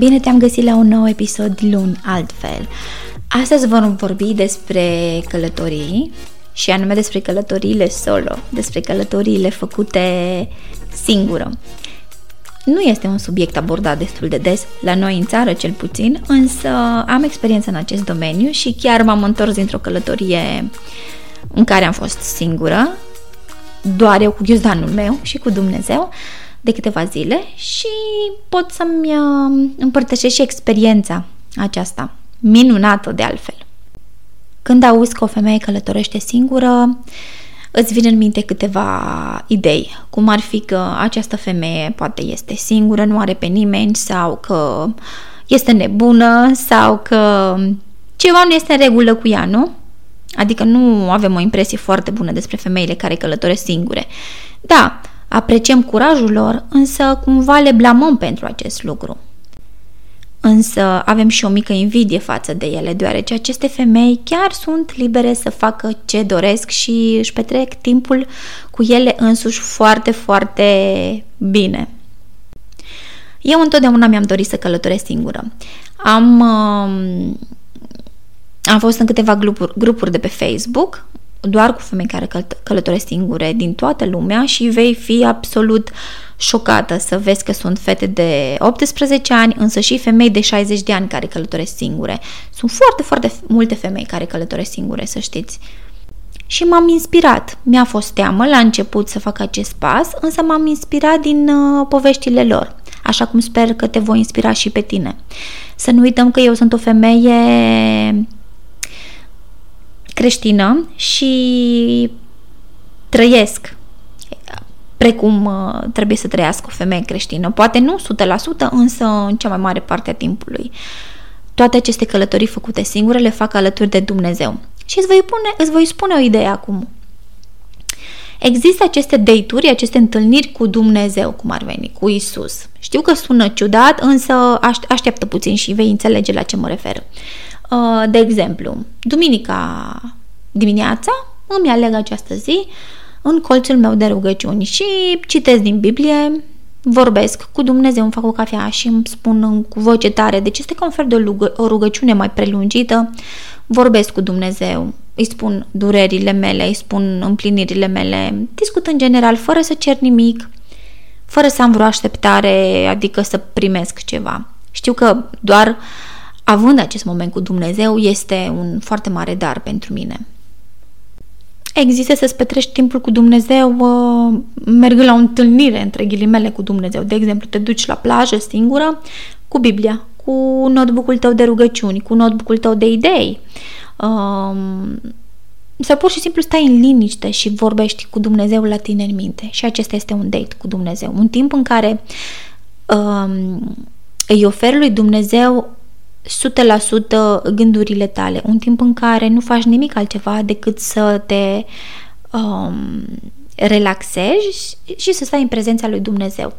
Bine te-am găsit la un nou episod luni altfel. Astăzi vom vorbi despre călătorii și anume despre călătoriile solo, despre călătoriile făcute singură. Nu este un subiect abordat destul de des, la noi în țară cel puțin, însă am experiență în acest domeniu și chiar m-am întors dintr-o călătorie în care am fost singură, doar eu cu ghiozdanul meu și cu Dumnezeu, de câteva zile și pot să-mi uh, împărtășesc și experiența aceasta, minunată de altfel. Când auzi că o femeie călătorește singură, îți vin în minte câteva idei, cum ar fi că această femeie poate este singură, nu are pe nimeni sau că este nebună sau că ceva nu este în regulă cu ea, nu? Adică nu avem o impresie foarte bună despre femeile care călătoresc singure. Da, Apreciem curajul lor, însă cumva le blamăm pentru acest lucru. Însă avem și o mică invidie față de ele, deoarece aceste femei chiar sunt libere să facă ce doresc și își petrec timpul cu ele însuși foarte, foarte bine. Eu întotdeauna mi-am dorit să călătoresc singură. Am, um, am fost în câteva grupuri, grupuri de pe Facebook doar cu femei care călătoresc singure din toată lumea și vei fi absolut șocată să vezi că sunt fete de 18 ani, însă și femei de 60 de ani care călătoresc singure. Sunt foarte, foarte multe femei care călătoresc singure, să știți. Și m-am inspirat. Mi-a fost teamă la început să fac acest pas, însă m-am inspirat din uh, poveștile lor, așa cum sper că te voi inspira și pe tine. Să nu uităm că eu sunt o femeie creștină și trăiesc precum uh, trebuie să trăiască o femeie creștină. Poate nu 100%, însă în cea mai mare parte a timpului. Toate aceste călătorii făcute singure le fac alături de Dumnezeu. Și îți voi, pune, îți voi spune o idee acum. Există aceste date aceste întâlniri cu Dumnezeu, cum ar veni, cu Isus. Știu că sună ciudat, însă așteaptă puțin și vei înțelege la ce mă refer. Uh, de exemplu, duminica dimineața îmi aleg această zi în colțul meu de rugăciuni și citesc din Biblie, vorbesc cu Dumnezeu, îmi fac o cafea și îmi spun cu voce tare, deci este ca un fel de o rugăciune mai prelungită, vorbesc cu Dumnezeu, îi spun durerile mele, îi spun împlinirile mele, discut în general, fără să cer nimic, fără să am vreo așteptare, adică să primesc ceva. Știu că doar uh, având acest moment cu Dumnezeu este un foarte mare dar pentru mine. Există să-ți petrești timpul cu Dumnezeu uh, mergând la o întâlnire, între ghilimele, cu Dumnezeu. De exemplu, te duci la plajă singură cu Biblia, cu notebook-ul tău de rugăciuni, cu notebook-ul tău de idei. Uh, sau pur și simplu stai în liniște și vorbești cu Dumnezeu la tine în minte. Și acesta este un date cu Dumnezeu. Un timp în care uh, îi oferi lui Dumnezeu 100% gândurile tale, un timp în care nu faci nimic altceva decât să te um, relaxezi și să stai în prezența lui Dumnezeu.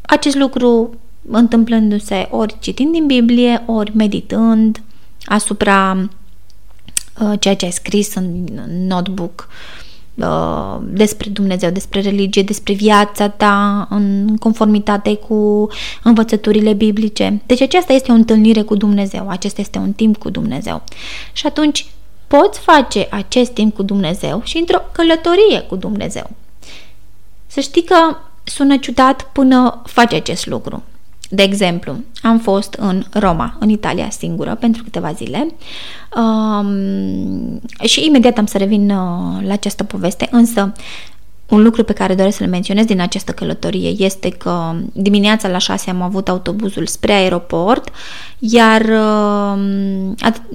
Acest lucru întâmplându-se ori citind din Biblie, ori meditând asupra uh, ceea ce ai scris în notebook, uh, Uh, despre Dumnezeu, despre religie, despre viața ta în conformitate cu învățăturile biblice. Deci aceasta este o întâlnire cu Dumnezeu, acesta este un timp cu Dumnezeu. Și atunci poți face acest timp cu Dumnezeu și într-o călătorie cu Dumnezeu. Să știi că sună ciudat până faci acest lucru. De exemplu, am fost în Roma, în Italia singură, pentru câteva zile um, și imediat am să revin uh, la această poveste, însă un lucru pe care doresc să-l menționez din această călătorie este că dimineața la 6 am avut autobuzul spre aeroport, iar uh,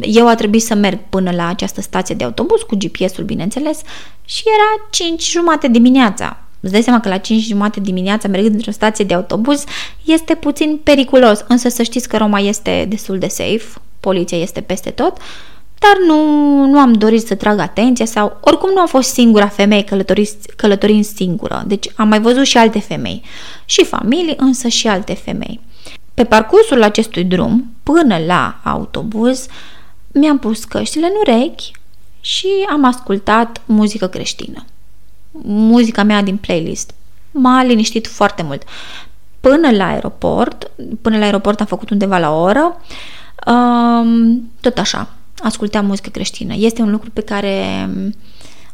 eu a trebuit să merg până la această stație de autobuz cu GPS-ul, bineînțeles, și era 5 jumate dimineața. Îți dai seama că la 5 jumate dimineața, mergând într-o stație de autobuz, este puțin periculos, însă să știți că Roma este destul de safe, poliția este peste tot, dar nu, nu am dorit să trag atenția sau oricum nu am fost singura femeie călătorind singură, deci am mai văzut și alte femei, și familii, însă și alte femei. Pe parcursul acestui drum, până la autobuz, mi-am pus căștile în urechi și am ascultat muzică creștină. Muzica mea din playlist. M-a liniștit foarte mult. Până la aeroport, până la aeroport am făcut undeva la o oră, um, tot așa, ascultam muzică creștină. Este un lucru pe care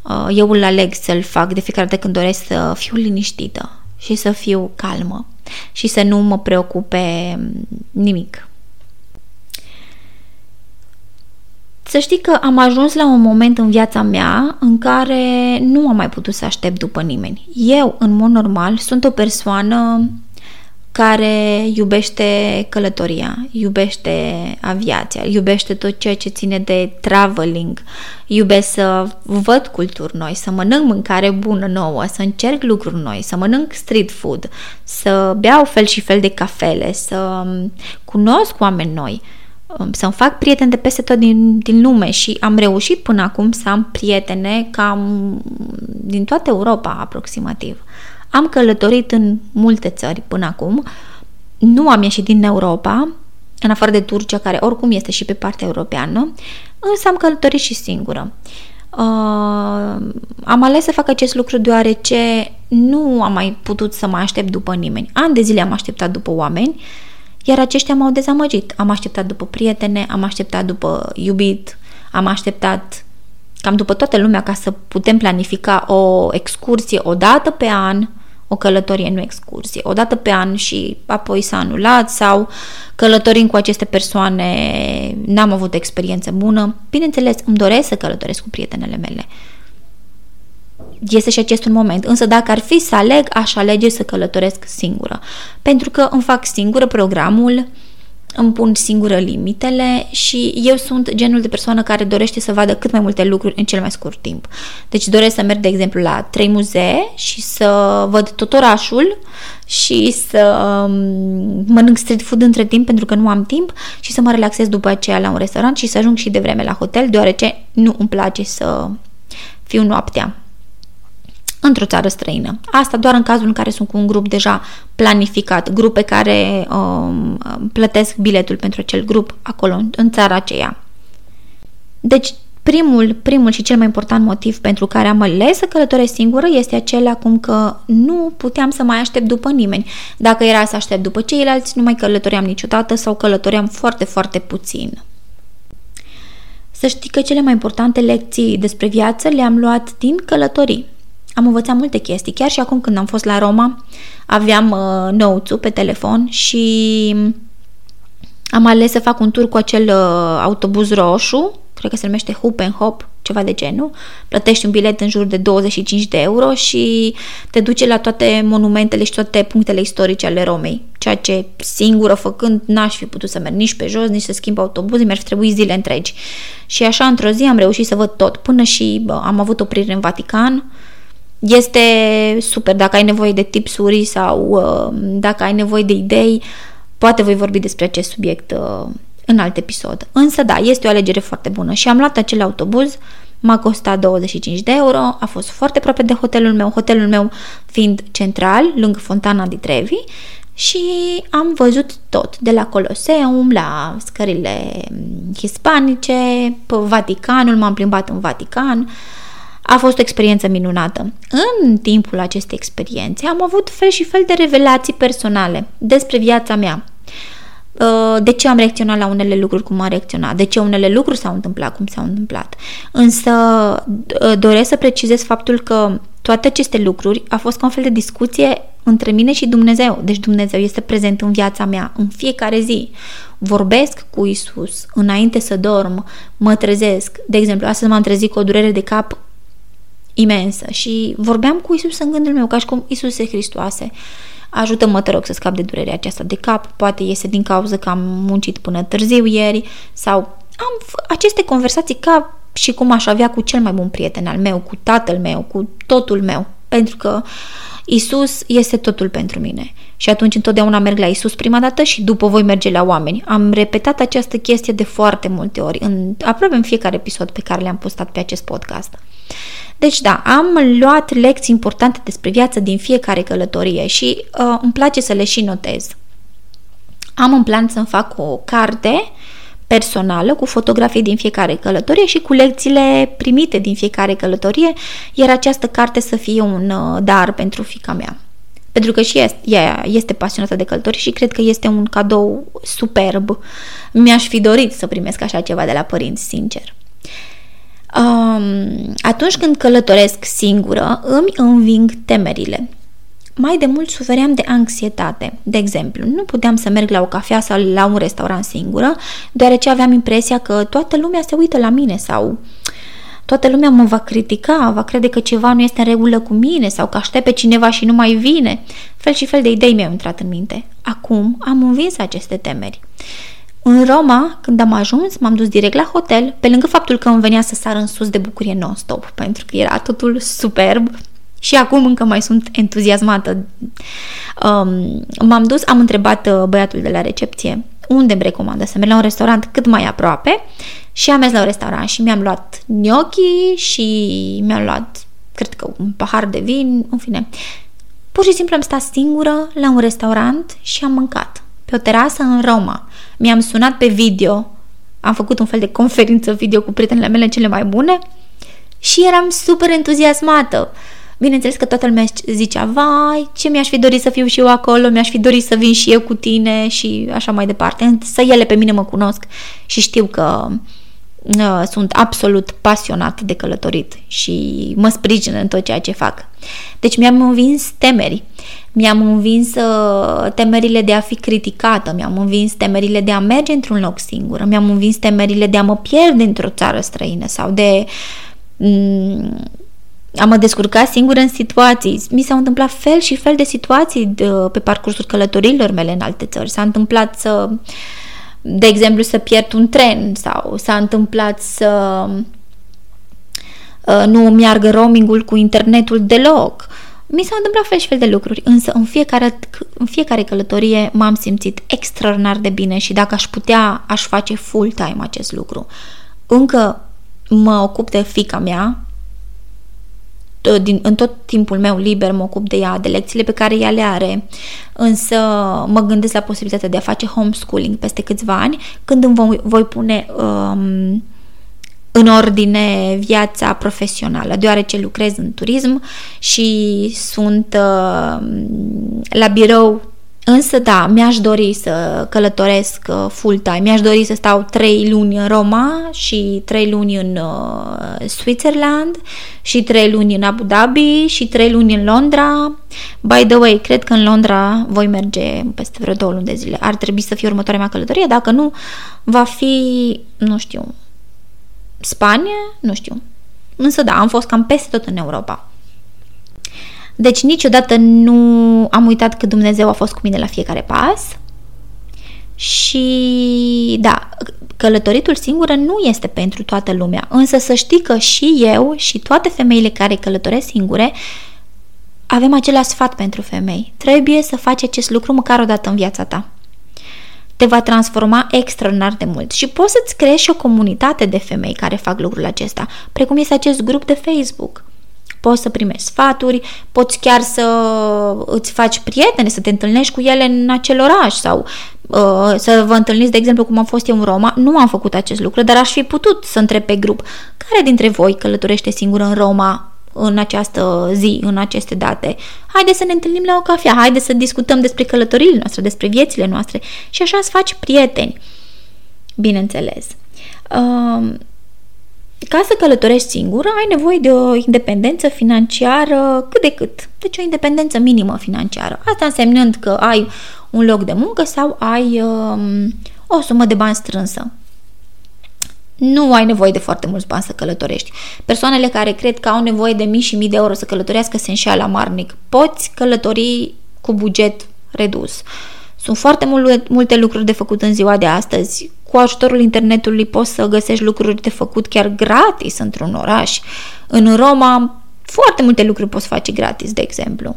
uh, eu îl aleg să-l fac de fiecare dată când doresc să fiu liniștită și să fiu calmă și să nu mă preocupe nimic. Să știi că am ajuns la un moment în viața mea în care nu am mai putut să aștept după nimeni. Eu, în mod normal, sunt o persoană care iubește călătoria, iubește aviația, iubește tot ceea ce ține de traveling, iubesc să văd culturi noi, să mănânc mâncare bună nouă, să încerc lucruri noi, să mănânc street food, să beau fel și fel de cafele, să cunosc oameni noi, um, să-mi fac prieteni de peste tot din, din lume și am reușit până acum să am prietene cam din toată Europa aproximativ. Am călătorit în multe țări până acum, nu am ieșit din Europa, în afară de Turcia, care oricum este și pe partea europeană, însă am călătorit și singură. Uh, am ales să fac acest lucru deoarece nu am mai putut să mai aștept după nimeni. Ani de zile am așteptat după oameni, iar aceștia m-au dezamăgit. Am așteptat după prietene, am așteptat după iubit, am așteptat cam după toată lumea ca să putem planifica o excursie o dată pe an, o călătorie, nu excursie, o dată pe an și apoi s-a anulat sau călătorim cu aceste persoane, n-am avut experiență bună. Bineînțeles, îmi doresc să călătoresc cu prietenele mele. Este și acest un moment. Însă dacă ar fi să aleg, aș alege să călătoresc singură. Pentru că îmi fac singură programul, îmi pun singură limitele și eu sunt genul de persoană care dorește să vadă cât mai multe lucruri în cel mai scurt timp. Deci doresc să merg, de exemplu, la trei muzee și să văd tot orașul și să um, mănânc street food între timp pentru că nu am timp și să mă relaxez după aceea la un restaurant și să ajung și de vreme la hotel, deoarece nu îmi place să fiu noaptea într-o țară străină. Asta doar în cazul în care sunt cu un grup deja planificat, grupe care um, plătesc biletul pentru acel grup acolo, în țara aceea. Deci, primul, primul și cel mai important motiv pentru care am ales să călătoresc singură este acela cum că nu puteam să mai aștept după nimeni. Dacă era să aștept după ceilalți, nu mai călătoream niciodată sau călătoream foarte, foarte puțin. Să știi că cele mai importante lecții despre viață le-am luat din călătorii. Am învățat multe chestii. Chiar și acum când am fost la Roma, aveam uh, notes pe telefon și am ales să fac un tur cu acel uh, autobuz roșu, cred că se numește Hoop and Hop, ceva de genul. Plătești un bilet în jur de 25 de euro și te duce la toate monumentele și toate punctele istorice ale Romei. Ceea ce singură făcând n-aș fi putut să merg nici pe jos, nici să schimb autobuze, mi-ar fi trebuit zile întregi. Și așa într-o zi am reușit să văd tot, până și bă, am avut oprire în Vatican, este super. Dacă ai nevoie de tipsuri sau uh, dacă ai nevoie de idei, poate voi vorbi despre acest subiect uh, în alt episod. Însă da, este o alegere foarte bună și am luat acel autobuz, m-a costat 25 de euro, a fost foarte aproape de hotelul meu, hotelul meu fiind central, lângă Fontana di Trevi și am văzut tot, de la Coloseum la scările hispanice, pe Vaticanul, m-am plimbat în Vatican, uh, a fost o experiență minunată. În timpul acestei experiențe am avut fel și fel de revelații personale despre viața mea. Uh, de ce am reacționat la unele lucruri cum am reacționat, de ce unele lucruri s-au întâmplat cum s-au întâmplat. Însă uh, doresc să precizez faptul că toate aceste lucruri a fost ca un fel de discuție între mine și Dumnezeu. Deci Dumnezeu este prezent în viața mea în fiecare zi. Vorbesc cu Isus înainte să dorm, mă trezesc. De exemplu, astăzi m-am trezit cu o durere de cap imensă și vorbeam cu Isus în gândul meu, ca și cum Isuse Hristoase, ajută-mă, te rog, să scap de durerea aceasta de cap, poate iese din cauza că am muncit până târziu ieri sau am aceste conversații ca și cum aș avea cu cel mai bun prieten al meu, cu tatăl meu, cu totul meu, pentru că Isus este totul pentru mine. Și atunci întotdeauna merg la Isus prima dată și după voi merge la oameni. Am repetat această chestie de foarte multe ori, în, aproape în fiecare episod pe care le-am postat pe acest podcast. Deci da, am luat lecții importante despre viață din fiecare călătorie și uh, îmi place să le și notez. Am în plan să-mi fac o carte personală cu fotografii din fiecare călătorie și cu lecțiile primite din fiecare călătorie, iar această carte să fie un uh, dar pentru fica mea. Pentru că și este, ea este pasionată de călătorii și cred că este un cadou superb. Mi-aș fi dorit să primesc așa ceva de la părinți, sincer. Um, atunci când călătoresc singură, îmi înving temerile. Mai de mult sufeream de anxietate. De exemplu, nu puteam să merg la o cafea sau la un restaurant singură, deoarece aveam impresia că toată lumea se uită la mine sau toată lumea mă va critica, va crede că ceva nu este în regulă cu mine sau că aștept pe cineva și nu mai vine. Fel și fel de idei mi-au intrat în minte. Acum am învins aceste temeri. În Roma, când am ajuns, m-am dus direct la hotel, pe lângă faptul că îmi venea să sar în sus de bucurie non-stop, pentru că era totul superb, și acum încă mai sunt entuziasmată. Um, m-am dus, am întrebat uh, băiatul de la recepție unde îmi recomandă să merg la un restaurant cât mai aproape și am mers la un restaurant și mi-am luat gnocchi și mi-am luat, cred că, un pahar de vin, în fine. Pur și simplu am stat singură la un restaurant și am mâncat pe o terasă în Roma. Mi-am sunat pe video, am făcut un fel de conferință video cu prietenele mele cele mai bune și eram super entuziasmată. Bineînțeles că toată lumea zicea, vai, ce mi-aș fi dorit să fiu și eu acolo, mi-aș fi dorit să vin și eu cu tine și așa mai departe. Să ele pe mine mă cunosc și știu că uh, sunt absolut pasionat de călătorit și mă sprijină în tot ceea ce fac. Deci mi-am învins temeri. Mi-am învins uh, temerile de a fi criticată, mi-am învins temerile de a merge într-un loc singur, mi-am învins temerile de a mă pierde într-o țară străină sau de mm, a mă descurca singură în situații. Mi s-au întâmplat fel și fel de situații de, pe parcursul călătorilor mele în alte țări. S-a întâmplat să, de exemplu, să pierd un tren sau s-a întâmplat să uh, nu meargă roamingul cu internetul deloc. Mi s-au întâmplat fel și fel de lucruri, însă în fiecare, în fiecare călătorie m-am simțit extraordinar de bine și dacă aș putea, aș face full-time acest lucru. Încă mă ocup de fica mea, din, în tot timpul meu liber mă ocup de ea, de lecțiile pe care ea le are, însă mă gândesc la posibilitatea de a face homeschooling peste câțiva ani, când îmi voi, voi pune um, în ordine viața profesională, deoarece lucrez în turism și sunt uh, la birou Însă, da, mi-aș dori să călătoresc uh, full-time. Mi-aș dori să stau trei luni în Roma și trei luni în uh, Switzerland și trei luni în Abu Dhabi și trei luni în Londra. By the way, cred că în Londra voi merge peste vreo două luni de zile. Ar trebui să fie următoarea mea călătorie. Dacă nu, va fi, nu știu, Spania? Nu știu. Însă, da, am fost cam peste tot în Europa. Deci niciodată nu am uitat că Dumnezeu a fost cu mine la fiecare pas. Și da, călătoritul singură nu este pentru toată lumea, însă să știi că și eu și toate femeile care călătoresc singure avem același sfat pentru femei. Trebuie să faci acest lucru măcar o dată în viața ta. Te va transforma extraordinar de mult și poți să-ți creezi și o comunitate de femei care fac lucrul acesta, precum este acest grup de Facebook poți să primești sfaturi, poți chiar să îți faci prietene, să te întâlnești cu ele în acel oraș sau uh, să vă întâlniți, de exemplu, cum am fost eu în Roma. Nu am făcut acest lucru, dar aș fi putut să întreb pe grup care dintre voi călătorește singur în Roma în această zi, în aceste date. Haide să ne întâlnim la o cafea, haide să discutăm despre călătoriile noastre, despre viețile noastre și așa îți faci prieteni. Bineînțeles. Uh, ca să călătorești singură, ai nevoie de o independență financiară cât de cât. Deci o independență minimă financiară. Asta însemnând că ai un loc de muncă sau ai um, o sumă de bani strânsă. Nu ai nevoie de foarte mulți bani să călătorești. Persoanele care cred că au nevoie de mii și mii de euro să călătorească se înșeală marnic. Poți călători cu buget redus. Sunt foarte multe, multe lucruri de făcut în ziua de astăzi cu ajutorul internetului poți să găsești lucruri de făcut chiar gratis într-un oraș. În Roma, Foarte multe lucruri poți face gratis, de exemplu.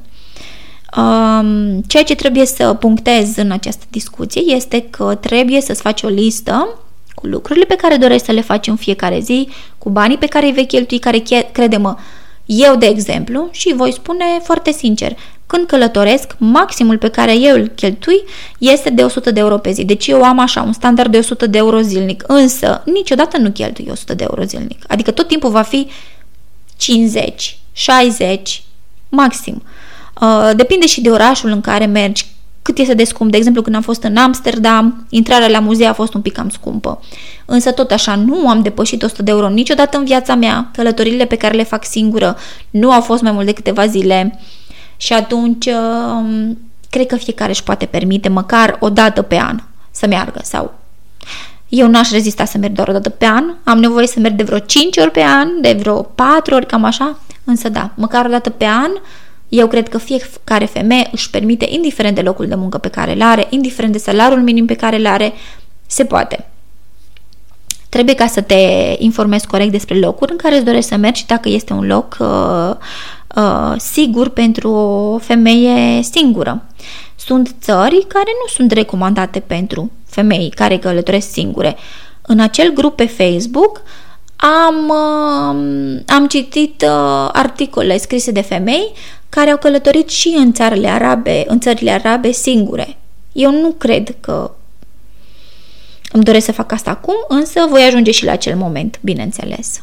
Um, ceea ce trebuie să punctez în această discuție este că trebuie să-ți faci o listă cu lucrurile pe care dorești să le faci în fiecare zi, cu banii pe care îi vei cheltui, care, crede-mă, eu, de exemplu, și voi spune foarte sincer, când călătoresc, maximul pe care eu îl cheltui este de 100 de euro pe zi. Deci eu am așa un standard de 100 de euro zilnic, însă niciodată nu cheltui 100 de euro zilnic. Adică tot timpul va fi 50, 60, maxim. Uh, depinde și de orașul în care mergi, cât este de scump. De exemplu, când am fost în Amsterdam, intrarea la muzee a fost un pic cam scumpă. Însă tot așa, nu am depășit 100 de euro niciodată în viața mea. Călătorile pe care le fac singură nu au fost mai mult de câteva zile. Și atunci, um, cred că fiecare își poate permite măcar o dată pe an să meargă sau eu n-aș rezista să merg doar o dată pe an, am nevoie să merg de vreo 5 ori pe an, de vreo 4 ori, cam așa, însă da, măcar o dată pe an, eu cred că fiecare femeie își permite, indiferent de locul de muncă pe care îl are, indiferent de salariul minim pe care îl are, se poate. Trebuie ca să te informezi corect despre locuri în care îți dorești să mergi și dacă este un loc uh, uh, sigur pentru o femeie singură. Sunt țări care nu sunt recomandate pentru femei care călătoresc singure. În acel grup pe Facebook am, uh, am citit uh, articole scrise de femei care au călătorit și în țările arabe, în țările arabe singure. Eu nu cred că îmi doresc să fac asta acum, însă voi ajunge și la acel moment, bineînțeles.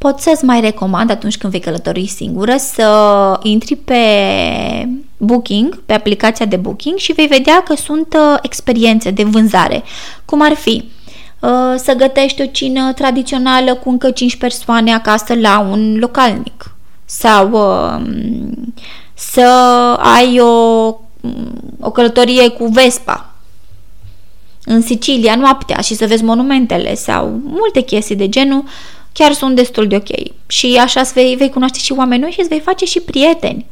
Pot să-ți mai recomand atunci când vei călători singură să intri pe Booking, pe aplicația de Booking și vei vedea că sunt uh, experiențe de vânzare, cum ar fi? Uh, să gătești o cină tradițională cu încă 5 persoane acasă la un localnic sau um, să ai o, o călătorie cu Vespa. În Sicilia noaptea și să vezi monumentele sau multe chestii de genul chiar sunt destul de ok. Și așa îți vei, vei cunoaște și oameni noi și îți vei face și prieteni.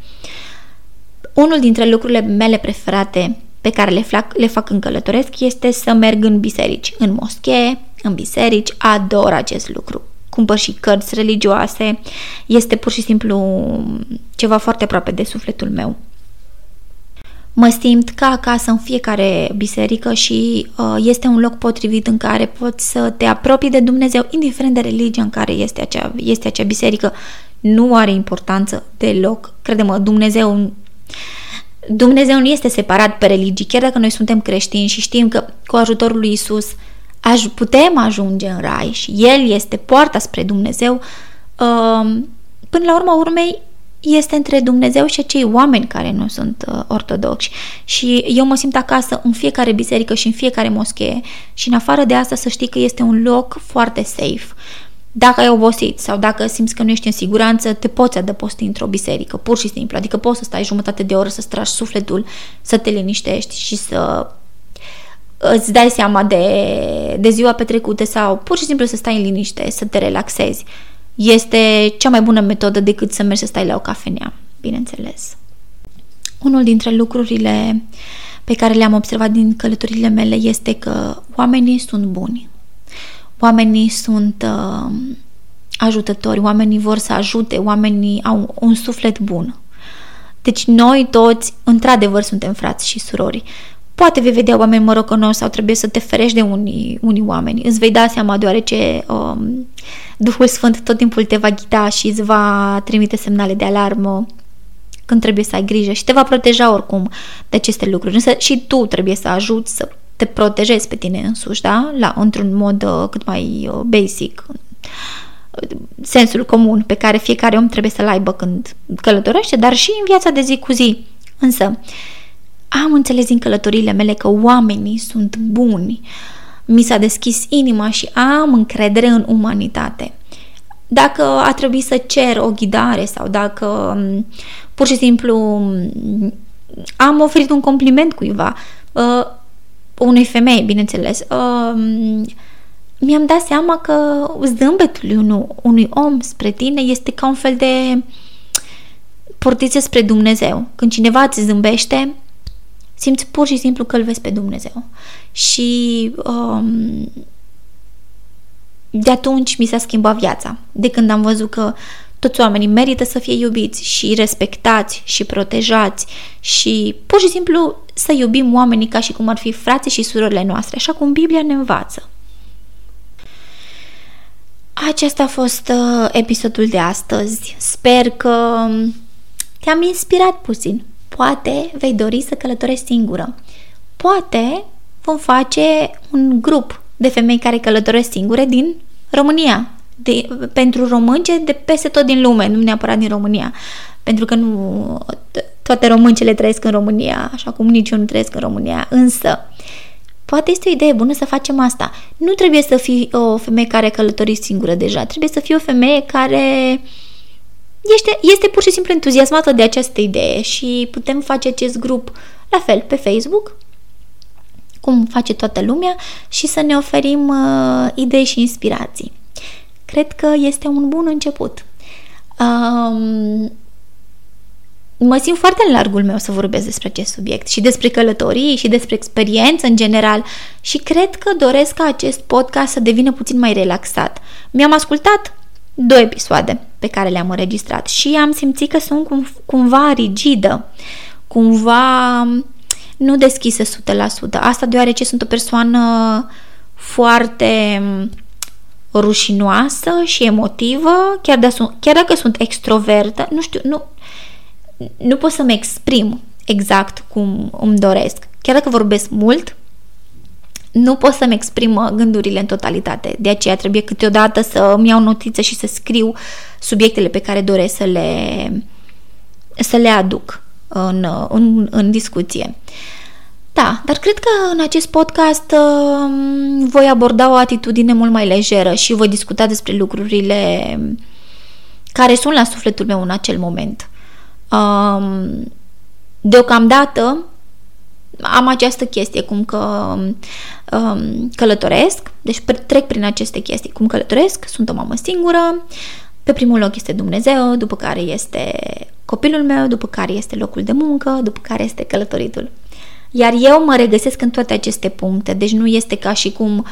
Unul dintre lucrurile mele preferate pe care le fac, le fac în călătoresc este să merg în biserici, în moschee, în biserici, ador acest lucru. Cumpăr și cărți religioase, este pur și simplu ceva foarte aproape de sufletul meu mă simt ca acasă în fiecare biserică și uh, este un loc potrivit în care poți să te apropii de Dumnezeu, indiferent de religia în care este acea, este acea biserică. Nu are importanță deloc. Crede-mă, Dumnezeu Dumnezeu nu este separat pe religii, chiar dacă noi suntem creștini și știm că cu ajutorul lui Isus aj- putem ajunge în rai și El este poarta spre Dumnezeu, uh, până la urma urmei este între Dumnezeu și acei oameni care nu sunt uh, ortodoxi. Și eu mă simt acasă în fiecare biserică și în fiecare moschee și în afară de asta să știi că este un loc foarte safe. Dacă ai obosit sau dacă simți că nu ești în siguranță, te poți adăposti într-o biserică, pur și simplu. Adică poți să stai jumătate de oră să tragi sufletul, să te liniștești și să îți dai seama de, de ziua petrecută sau pur și simplu să stai în liniște, să te relaxezi este cea mai bună metodă decât să mergi să stai la o cafenea, bineînțeles. Unul dintre lucrurile pe care le-am observat din călătorile mele este că oamenii sunt buni. Oamenii sunt uh, ajutători, oamenii vor să ajute, oamenii au un suflet bun. Deci noi toți, într-adevăr, suntem frați și surori. Poate vei vedea oameni mărocănoși sau trebuie să te ferești de unii, unii oameni. Îți vei da seama deoarece um, Duhul Sfânt tot timpul te va ghida și îți va trimite semnale de alarmă când trebuie să ai grijă și te va proteja oricum de aceste lucruri. Însă și tu trebuie să ajuți să te protejezi pe tine însuși, da? La, într-un mod uh, cât mai uh, basic, sensul comun pe care fiecare om trebuie să-l aibă când călătorește, dar și în viața de zi cu zi. Însă, am înțeles din călătoriile mele că oamenii sunt buni, mi s-a deschis inima și am încredere în umanitate. Dacă a trebuit să cer o ghidare sau dacă mm, pur și simplu mm, am oferit un compliment cuiva, uh, unei femei, bineînțeles, uh, mi-am dat seama că zâmbetul unui, unui om spre tine este ca un fel de portiță spre Dumnezeu. Când cineva îți zâmbește, simți pur și simplu că îl vezi pe Dumnezeu. Și um, de atunci mi s-a schimbat viața. De când am văzut că Toți oamenii merită să fie iubiți și respectați și protejați și pur și simplu să iubim oamenii ca și cum ar fi frații și surorile noastre, așa cum Biblia ne învață. Acesta a fost uh, episodul de astăzi. Sper că te-am inspirat puțin. Poate vei dori să călătorești singură. Poate vom face un grup de femei care călătoresc singure din România. De, pentru românce de peste tot din lume, nu neapărat din România. Pentru că nu toate româncele trăiesc în România, așa cum nici eu nu trăiesc în România. Însă, poate este o idee bună să facem asta. Nu trebuie să fii o femeie care călătorește singură deja. Trebuie să fii o femeie care este, este pur și simplu entuziasmată de această idee și putem face acest grup la fel pe Facebook cum face toată lumea și să ne oferim uh, idei și inspirații. Cred că este un bun început. Um, mă simt foarte în largul meu să vorbesc despre acest subiect și despre călătorii și despre experiență în general și cred că doresc ca acest podcast să devină puțin mai relaxat. Mi-am ascultat două episoade pe care le-am înregistrat și am simțit că sunt cum, cumva rigidă, cumva nu deschisă 100%. Asta deoarece sunt o persoană foarte rușinoasă și emotivă, chiar, de, chiar dacă sunt extrovertă, nu știu, nu, nu pot să-mi exprim exact cum îmi doresc. Chiar dacă vorbesc mult, nu pot să-mi exprim gândurile în totalitate. De aceea trebuie câteodată să îmi iau notițe și să scriu subiectele pe care doresc să le, să le aduc în, în, în discuție. Da, dar cred că în acest podcast uh, voi aborda o atitudine mult mai lejeră și voi discuta despre lucrurile care sunt la sufletul meu în acel moment. Uh, deocamdată am această chestie, cum că um, călătoresc, deci trec prin aceste chestii, cum călătoresc, sunt o mamă singură, pe primul loc este Dumnezeu, după care este copilul meu, după care este locul de muncă, după care este călătoritul. Iar eu mă regăsesc în toate aceste puncte, deci nu este ca și cum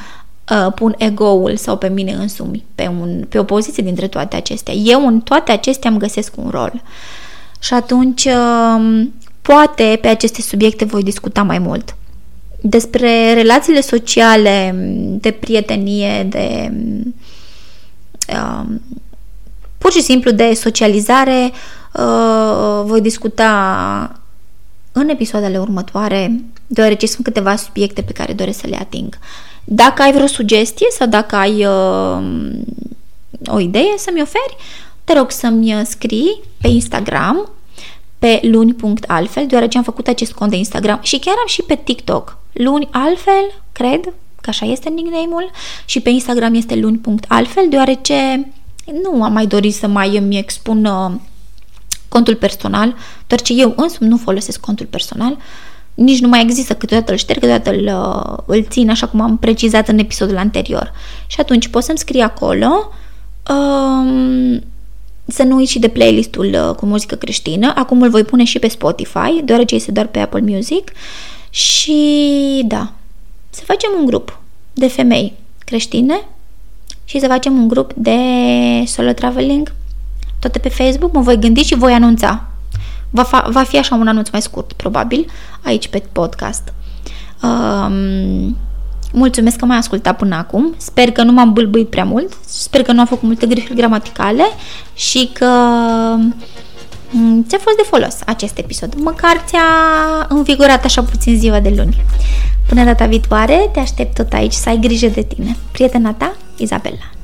uh, pun ego-ul sau pe mine însumi pe, un, pe o poziție dintre toate acestea. Eu în toate acestea îmi găsesc un rol. Și atunci, uh, poate pe aceste subiecte voi discuta mai mult. Despre relațiile sociale, de prietenie, de uh, pur și simplu de socializare, uh, voi discuta în episoadele următoare, deoarece sunt câteva subiecte pe care doresc să le ating. Dacă ai vreo sugestie sau dacă ai uh, o idee să-mi oferi, te rog să-mi scrii pe Instagram pe luni.altfel, deoarece am făcut acest cont de Instagram și chiar am și pe TikTok. Luni altfel, cred, că așa este nickname-ul, și pe Instagram este luni.altfel, deoarece nu am mai dorit să mai îmi expun uh, contul personal, doar ce eu însumi nu folosesc contul personal, nici nu mai există, câteodată îl șterg, câteodată îl, uh, îl țin, așa cum am precizat în episodul anterior. Și atunci poți să-mi scrii acolo um, să nu uiți și de playlistul uh, cu muzică creștină. Acum îl voi pune și pe Spotify, deoarece este doar pe Apple Music. Și da, să facem un grup de femei creștine și să facem un grup de solo traveling toate pe Facebook, mă voi gândi și voi anunța. Va, fa- va fi așa un anunț mai scurt, probabil, aici pe podcast. Um, mulțumesc că m-ai ascultat până acum. Sper că nu m-am bâlbâit prea mult. Sper că nu am făcut multe greșeli gramaticale și că mm, ți-a fost de folos acest episod. Măcar ți-a învigorat așa puțin ziua de luni. Până data viitoare, te aștept tot aici să ai grijă de tine. Prietena ta, Izabela.